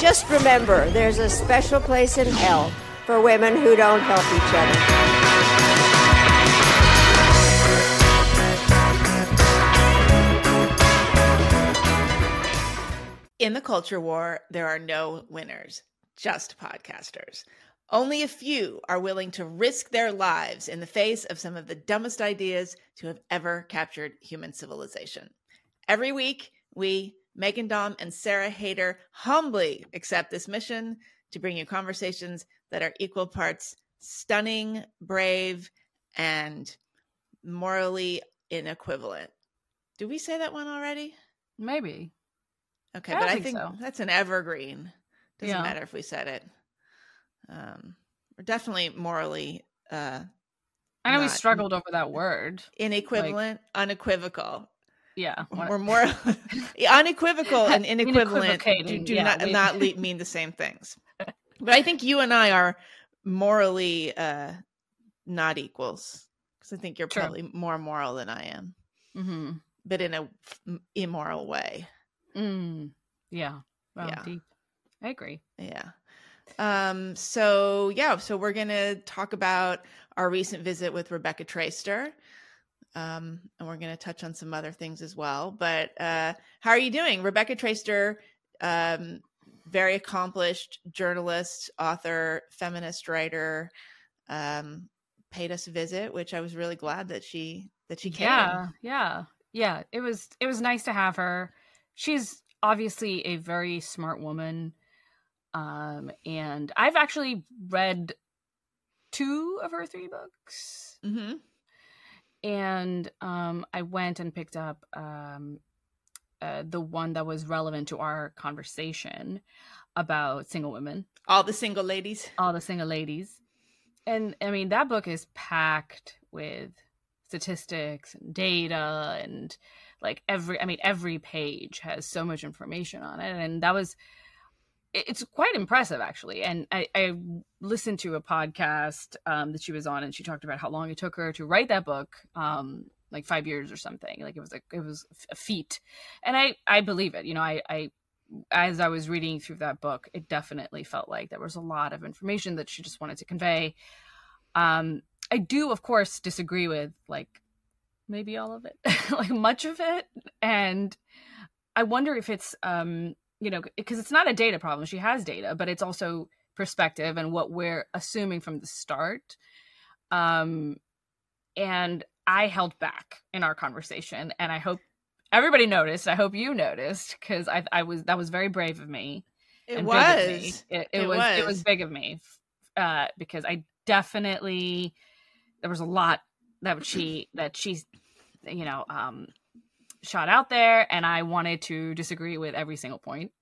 Just remember, there's a special place in hell for women who don't help each other. In the culture war, there are no winners, just podcasters. Only a few are willing to risk their lives in the face of some of the dumbest ideas to have ever captured human civilization. Every week, we, Meghan Daum and Sarah Haider, humbly accept this mission to bring you conversations that are equal parts stunning, brave, and morally inequivalent. Do we say that one already? Maybe. Okay, I but I think think so. that's an evergreen. Doesn't Yeah. matter if we said it. Um, we're definitely morally uh, I know we struggled over that word. inequivalent, unequivocal. Yeah. We're more unequivocal and inequivalent do, do yeah, not we- not mean the same things. But I think you and I are morally uh, not equals because I think you're True. probably more moral than I am, Mhm. but in a immoral way. Mm. Yeah. Well, Yeah. deep. I agree. Yeah. Um, so yeah, so we're gonna talk about our recent visit with Rebecca Traister. Um, and we're gonna touch on some other things as well. But uh how are you doing? Rebecca Traister, um, very accomplished journalist, author, feminist writer, um, paid us a visit, which I was really glad that she that she came. Yeah. Yeah. Yeah. It was it was nice to have her. She's obviously a very smart woman. Um, and I've actually read two of her three books. hmm and um, I went and picked up um, uh, the one that was relevant to our conversation about single women, All the single ladies. all the single ladies. And I mean, that book is packed with statistics and data and like every, I mean, every page has so much information on it. And that was, it's quite impressive actually. And I, I listened to a podcast um, that she was on and she talked about how long it took her to write that book. Um, like five years or something. Like it was like it was a feat, and I I believe it. You know, I I as I was reading through that book, it definitely felt like there was a lot of information that she just wanted to convey. Um, I do, of course, disagree with like maybe all of it, like much of it, and I wonder if it's um, you know, because it's not a data problem. She has data, but it's also perspective and what we're assuming from the start. Um, and I held back in our conversation, and I hope everybody noticed. I hope you noticed because I, I was that was very brave of me. It of me. was. It, it, It was, It was. was big of me uh, because I definitely there was a lot that she that she you know um, shot out there, and I wanted to disagree with every single point.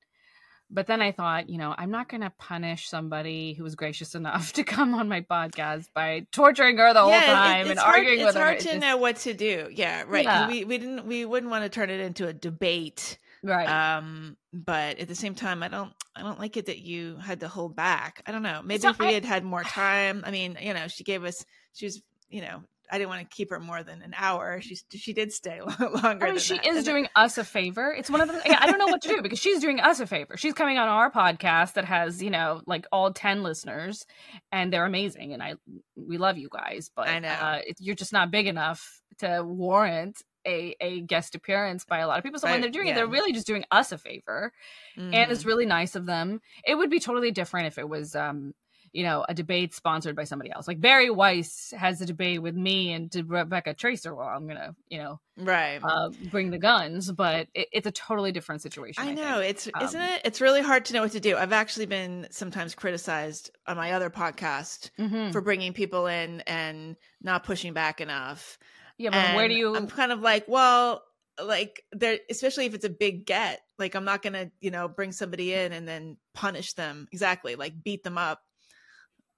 But then I thought, you know, I'm not going to punish somebody who was gracious enough to come on my podcast by torturing her the whole Yeah, it- time it's and hard, arguing with her. It's hard It to just- know what to do. Yeah, right. Yeah. We we didn't we wouldn't want to turn it into a debate. right. Um, but at the same time, I don't I don't like it that you had to hold back. I don't know. Maybe So if we I- had had more time. I mean, you know, she gave us. She was, you know, I didn't want to keep her more than an hour. She she did stay longer. I mean, she that. is And- doing us a favor. It's one of the. I don't know what to do because she's doing us a favor. She's coming on our podcast that has you know like all ten listeners, and they're amazing, and I we love you guys, but I know. uh, you're just not big enough to warrant a a guest appearance by a lot of people. So when they're doing yeah. it, they're really just doing us a favor, and it's Mhm. really nice of them. It would be totally different if it was. um you know, a debate sponsored by somebody else. Like Bari Weiss has a debate with me and Rebecca Traister. Well, I'm gonna, you know, right. uh, bring the guns, but it, it's a totally different situation. I I, know think. it's isn't Um, it? It's really hard to know what to do. I've actually been sometimes criticized on my other podcast Mhm. for bringing people in and not pushing back enough. Yeah, but where do you? I'm kind of like, well, like there, especially if it's a big get. Like I'm not gonna, you know, bring somebody in and then punish them exactly, like beat them up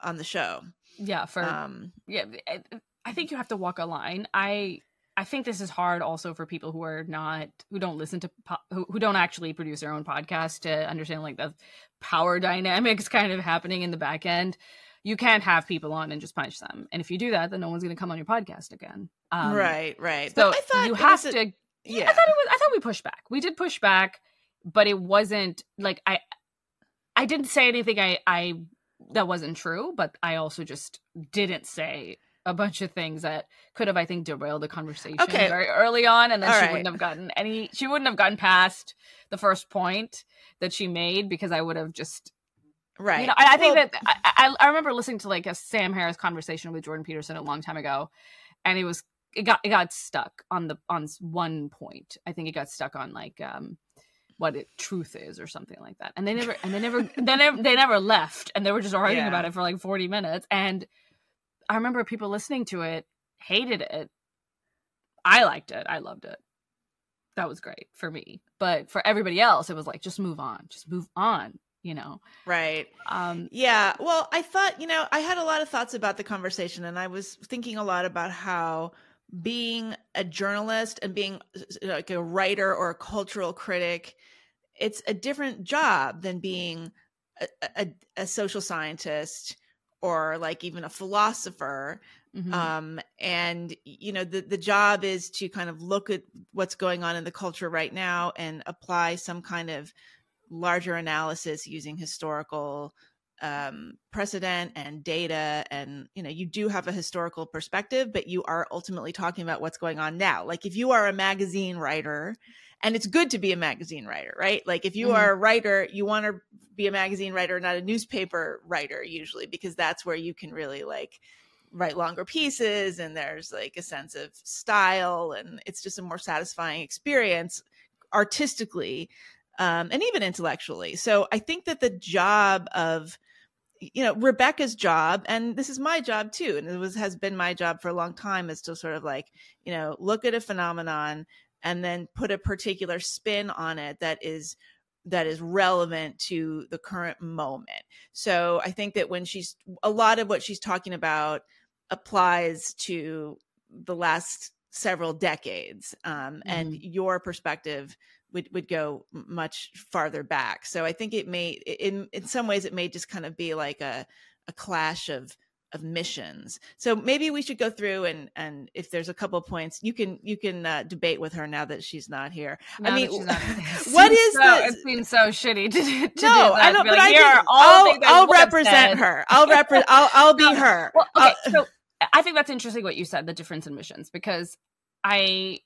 on the show. yeah, for Um, yeah, I- think you have to walk a line. I I think this is hard also for people who are not who don't listen to po- who, who don't actually produce their own podcast to understand like the power dynamics kind of happening in the back end. You can't have people on and just punish them, and if you do that, then no one's going to come on your podcast again. Um, right, right. So but I thought you have was a- to yeah. I thought it was. I thought we pushed back. We did push back, but it wasn't like I. I didn't say anything I I that wasn't true, but I also just didn't say a bunch of things that could have, I think, derailed the conversation Okay. very early on, and then All she right. wouldn't have gotten any. She wouldn't have gotten past the first point that she made because I would have just, right. you know. I, I think Well, that I, I, I remember listening to like a Sam Harris conversation with Jordan Peterson a long time ago, and it was it got it got stuck on the on one point. I think it got stuck on like um what it truth is or something like that. And they never and they never they never they never left and they were just arguing Yeah. about it for like 40 minutes and I remember people listening to it hated it. I liked it. I loved it. That was great for me. But for everybody else it was like just move on. Just move on, you know. right. Um Yeah. Well, I thought, you know, I had a lot of thoughts about the conversation and I was thinking a lot about how being a journalist and being like a writer or a cultural critic, it's a different job than being a, a, a social scientist or like even a philosopher mhm. um and you know the the job is to kind of look at what's going on in the culture right now and apply some kind of larger analysis using historical um precedent and data and you know you do have a historical perspective but you are ultimately talking about what's going on now. Like if you are a magazine writer and it's good to be a magazine writer right? Like if you Mhm. are a writer you want to be a magazine writer not a newspaper writer usually because that's where you can really like write longer pieces and there's like a sense of style and it's just a more satisfying experience artistically um, and even intellectually. So i think that the job of you know rebecca's job and this is my job too and it was has been my job for a long time is to sort of like you know look at a phenomenon and then put a particular spin on it that is that is relevant to the current moment. So i think that when she's a lot of what she's talking about applies to the last several decades um, and your perspective would, would go much farther back so i think it may in in some ways it may just kind of be like a a clash of of missions so maybe we should go through and and if there's a couple of points you can you can uh, debate with her now that she's not here Now i mean that she's not- it what is so, the It seems so shitty to, do- to no, that. I don't, but like, I here are all I'll, I'll represent her. I'll represent. I'll, I'll be her. Well, I'll- okay, so I think that's interesting what you said, the difference in missions, because I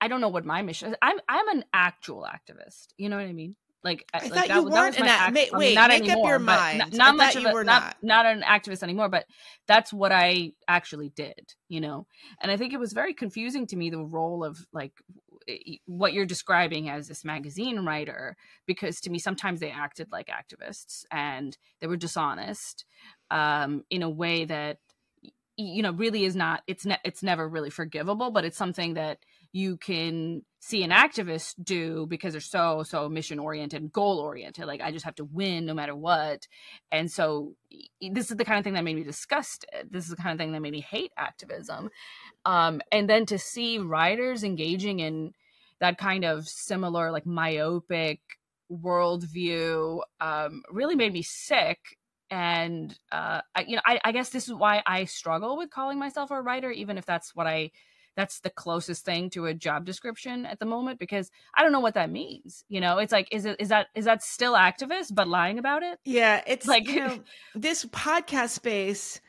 I don't know what my mission is. I'm I'm an actual activist. You know what I mean? Like I like, thought that, you that weren't was an my act- ma- I mean, wait, not make up anymore, your but mind. Not, I much of you a, were not not. not an activist anymore, but that's what I actually did. You know, and I think it was very confusing to me the role of like what you're describing as this magazine writer because to me sometimes they acted like activists and they were dishonest um, in a way that you know really is not it's ne- it's never really forgivable but it's something that you can see an activist do because they're so so mission oriented goal oriented. Like i just have to win no matter what. And so this is the kind of thing that made me disgusted. This is the kind of thing that made me hate activism. Um and then to see writers engaging in that kind of similar like myopic worldview um really made me sick. And uh I, you know I, I guess this is why i struggle with calling myself a writer even if that's what i that's the closest thing to a job description at the moment because i don't know what that means you know it's like is it is that is that still activist but lying about it Yeah, it's Like- you know this podcast space.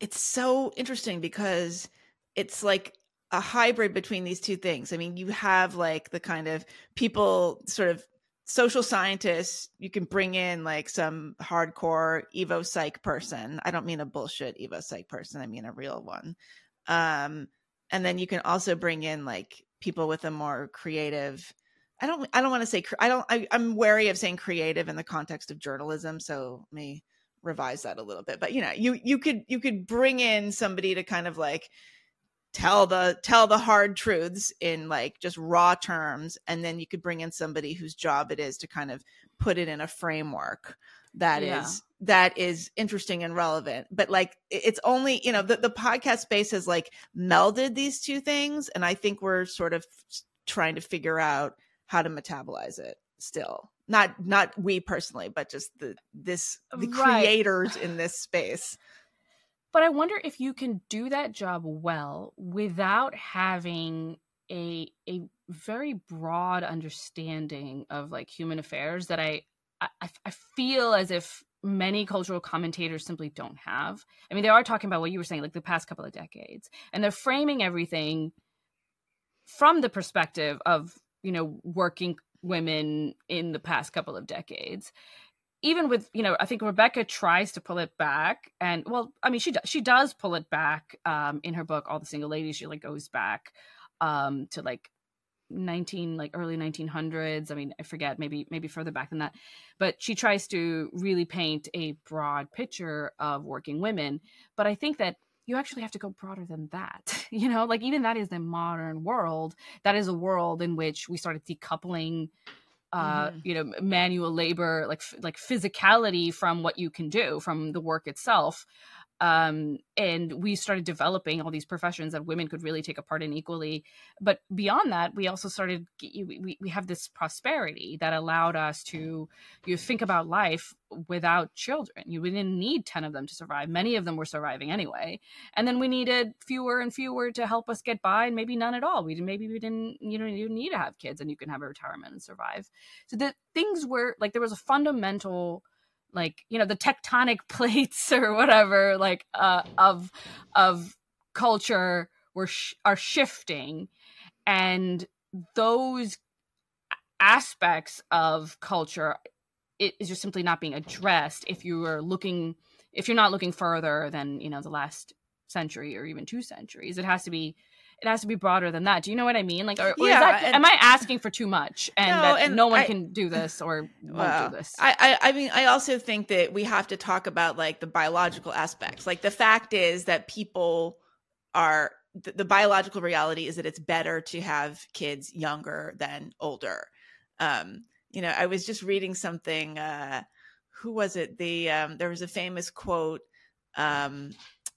It's so interesting because it's like a hybrid between these two things. I mean, you have like the kind of people, sort of social scientists. You can bring in like some hardcore evo psych person. I don't mean a bullshit evo psych person. I mean a real one. Um, and then you can also bring in like people with a more creative I don't I don't want to say I don't I, I'm wary of saying creative in the context of journalism, so let me revise that a little bit. But you know, you you could you could bring in somebody to kind of like tell the tell the hard truths in like just raw terms and then you could bring in somebody whose job it is to kind of put it in a framework that is Yeah. That is interesting and relevant but like it's only you know the, the podcast space has like melded these two things and i think we're sort of trying to figure out how to metabolize it still not not we personally but just the this the Right. creators in this space but i wonder if you can do that job well without having a a very broad understanding of like human affairs that i I, I feel as if many cultural commentators simply don't have. I mean, they are talking about what you were saying, like the past couple of decades, and they're framing everything from the perspective of you know working women in the past couple of decades even with you know i think rebecca tries to pull it back and well i mean she does she does pull it back um in her book all the single ladies she like goes back um to like 19 like early 1900s i mean i forget maybe maybe further back than that. But she tries to really paint a broad picture of working women. But i think that you actually have to go broader than that you know? Like even that is the modern world. That is a world in which we started decoupling uh mm-hmm. you know manual labor like like physicality from what you can do from the work itself um, and we started developing all these professions that women could really take a part in equally. But beyond that we also started we, we have this prosperity that allowed us to you think about life without children. You didn't need 10 of them to survive. Many of them were surviving anyway. And then we needed fewer and fewer to help us get by and maybe none at all. We maybe we didn't you know you need to have kids and you can have a retirement and survive. So the things were like there was a fundamental like you know the tectonic plates or whatever like uh, of of culture were sh- are shifting. And those aspects of culture it is just simply not being addressed if you are looking if you're not looking further than you know the last century or even two centuries. It has to be it has to be broader than that. Do you know what I mean? Like, or, or yeah, that, and, am I asking for too much and no, that and no one I, can do this or won't well, do this? I, I, I mean, I also think that we have to talk about like the biological aspects. Like, the fact is that people are the, the biological reality is that it's better to have kids younger than older. Um, you know, I was just reading something. Uh, who was it? The um, there was a famous quote. Um,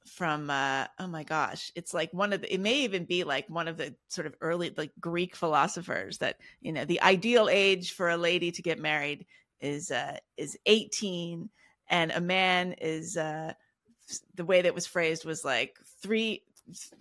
from uh oh my gosh it's like one of the it may even be like one of the sort of early like greek philosophers that you know the ideal age for a lady to get married is uh is 18 and a man is uh the way that was phrased was like three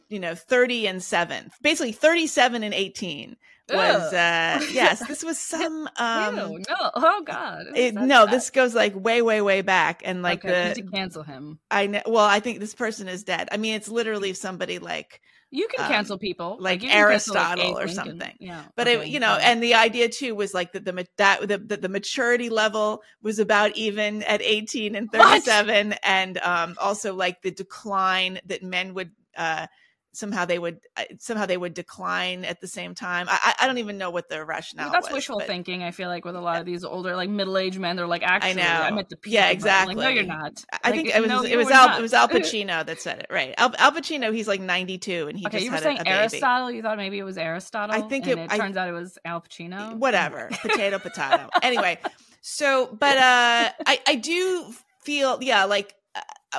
you know 30 and 7 basically 37 and 18 was uh yes this was some um Ew, no. Oh god. It, no this goes like way way way back and like okay, the to cancel him. I know well i think this person is dead. I mean it's literally somebody like you can um, cancel people. Like, like aristotle cancel, like, or something. Yeah but okay. it, you know and the idea too was like that the that the, the, the maturity level was about even at 18 and 37 what? and um also like the decline that men would uh somehow they would uh, somehow they would decline at the same time. I, I don't even know what the rationale. Well, that's was, wishful but, thinking. I feel like with a lot of these older like middle aged men, they're like, actually, I know. I'm at the peak. Yeah, exactly. Like, no, you're not. I like, think it was no, it was Al not. it was Al Pacino that said it. Right, Al, Al Pacino. He's like 92, and he okay, just you were had saying a, a Aristotle. You thought maybe it was Aristotle. I think it, it I, turns out it was Al Pacino. Whatever, potato, potato. Anyway, so but uh, I I do feel yeah like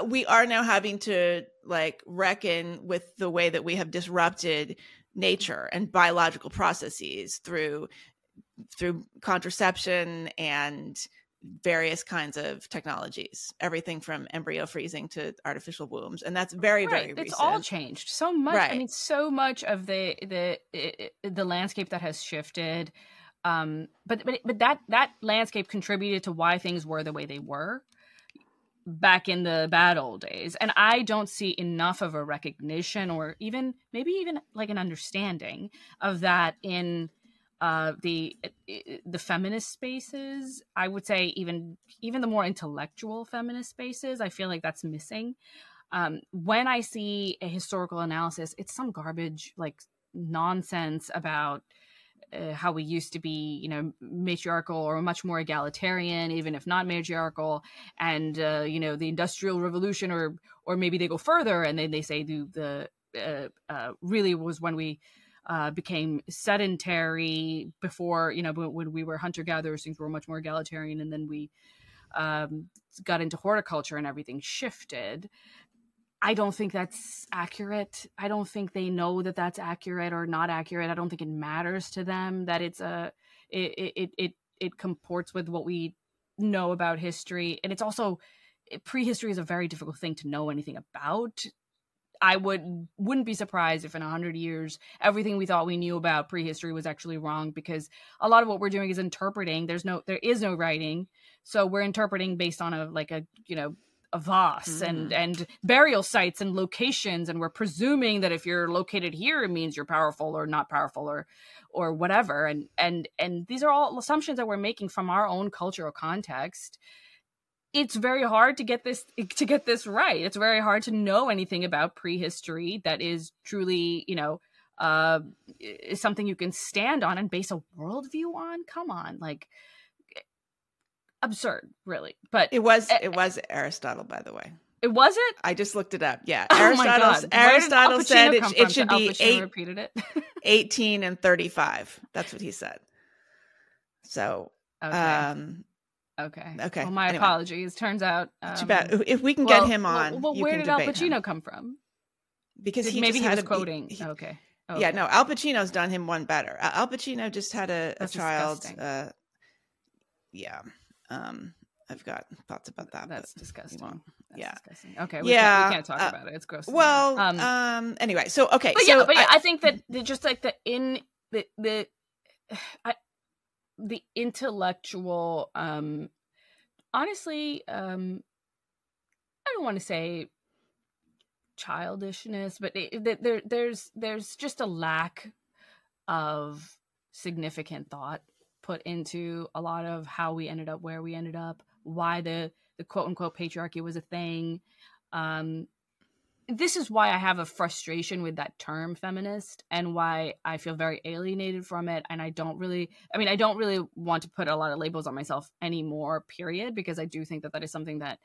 we are now having to like reckon with the way that we have disrupted nature and biological processes through through contraception and various kinds of technologies everything from embryo freezing to artificial wombs and that's very right. very recent. it's all changed so much right. i mean so much of the the the landscape that has shifted um but but but that that landscape contributed to why things were the way they were back in the bad old days and i don't see enough of a recognition or even maybe even like an understanding of that in uh the the feminist spaces. I would say even even the more intellectual feminist spaces i feel like that's missing. Um when i see a historical analysis it's some garbage like nonsense about uh, how we used to be, you know, matriarchal or much more egalitarian, even if not matriarchal, and uh, you know, the Industrial Revolution, or or maybe they go further and then they say the the uh, uh, really was when we uh, became sedentary before, you know, when we were hunter gatherers, things were much more egalitarian, and then we um, got into horticulture and everything shifted. I don't think that's accurate. I don't think they know that that's accurate or not accurate. I don't think it matters to them that it's a it it it it comports with what we know about history, and it's also eh, prehistory is a very difficult thing to know anything about. I would wouldn't be surprised if in a hundred years everything we thought we knew about prehistory was actually wrong because a lot of what we're doing is interpreting. There's no there is no writing, so we're interpreting based on a like a you know Voss mm-hmm. and and burial sites and locations, and we're presuming that if you're located here, it means you're powerful or not powerful or or whatever. And and and these are all assumptions that we're making from our own cultural context it's very hard to get this to get this right. It's very hard to know anything about prehistory that is truly, you know, uh, is something you can stand on and base a worldview on. Come on, like absurd, really. But it was it was Aristotle, by the way. It was it. I just looked it up. Yeah, Aristotle. Oh Aristotle said it, it should be eight, repeated it. eighteen and thirty-five. That's what he said. So, okay. um, Okay. Okay. Well, my anyway. apologies. Turns out um, too bad. If we can well, get him on, well, well where did Al Pacino him. come from? Because he maybe he was quoting. He, okay. okay. Yeah, no, Al Pacino's done him one better. Al Pacino just had a, a child. Uh, yeah. Um, I've got thoughts about that. That's disgusting. That's yeah. Disgusting. Okay. We yeah. Can't, we can't talk uh, about it. It's gross. Well. Um, um. Anyway. So okay. But so yeah. But yeah. I, I think that just like the in the the. I, the intellectual um honestly, um, I don't want to say childishness, but it, there there's there's just a lack of significant thought put into a lot of how we ended up where we ended up, why the the quote unquote patriarchy was a thing. Um, this is why I have a frustration with that term feminist and why I feel very alienated from it. And I don't really, I mean, I don't really want to put a lot of labels on myself anymore, period, because I do think that that is something that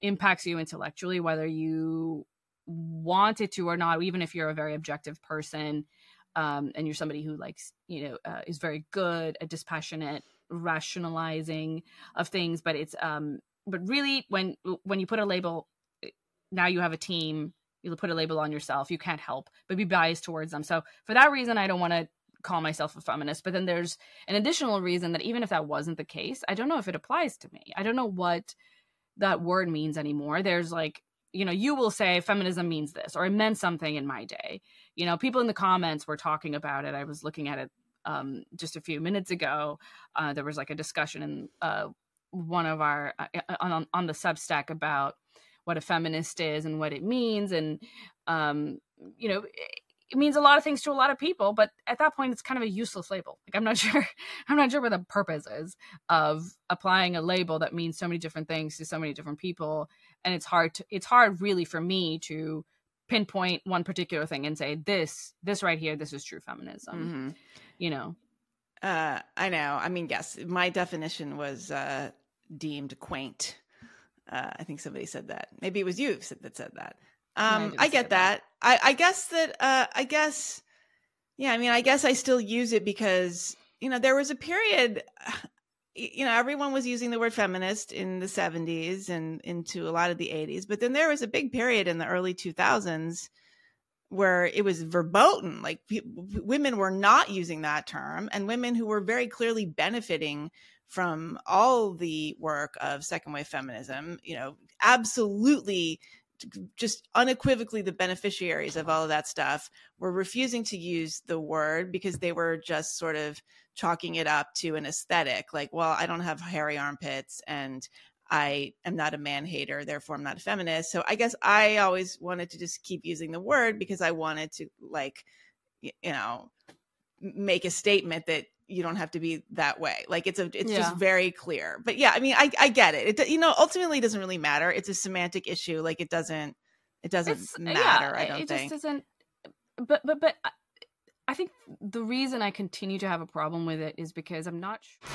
impacts you intellectually, whether you want it to or not, even if you're a very objective person um, and you're somebody who likes, you know, uh, is very good at dispassionate rationalizing of things. But it's, um, but really when, when you put a label, now you have a team you put a label on yourself you can't help but be biased towards them so for that reason i don't want to call myself a feminist but then there's an additional reason that even if that wasn't the case i don't know if it applies to me i don't know what that word means anymore there's like you know you will say feminism means this or it meant something in my day. You know people in the comments were talking about it. I was looking at it um, just a few minutes ago. Uh, there was like a discussion in uh, one of our uh, on, on the substack about what a feminist is and what it means. And um, you know it means a lot of things to a lot of people but at that point it's kind of a useless label. Like i'm not sure i'm not sure what the purpose is of applying a label that means so many different things to so many different people and it's hard to, it's hard really for me to pinpoint one particular thing and say this this right here this is true feminism mm-hmm. you know uh i know i mean yes my definition was uh deemed quaint uh, I think somebody said that. Maybe it was you that said that. Um, I, I get that. that. I, I guess that. Uh, I guess. Yeah, I mean, I guess I still use it because you know there was a period. You know, everyone was using the word feminist in the '70s and into a lot of the '80s, but then there was a big period in the early 2000s where it was verboten. Like women were not using that term, and women who were very clearly benefiting from all the work of second wave feminism, you know, absolutely just unequivocally the beneficiaries of all of that stuff were refusing to use the word because they were just sort of chalking it up to an aesthetic like well i don't have hairy armpits and i am not a man hater therefore i'm not a feminist. So i guess i always wanted to just keep using the word because i wanted to like you know make a statement that you don't have to be that way. Like it's a it's yeah. just very clear. But yeah, I mean, I I get it. It you know ultimately it doesn't really matter. It's a semantic issue. Like it doesn't it doesn't it's, matter. Yeah, I don't it think. It just doesn't. But but but. Uh, I think the reason I continue to have a problem with it is because I'm not. Sure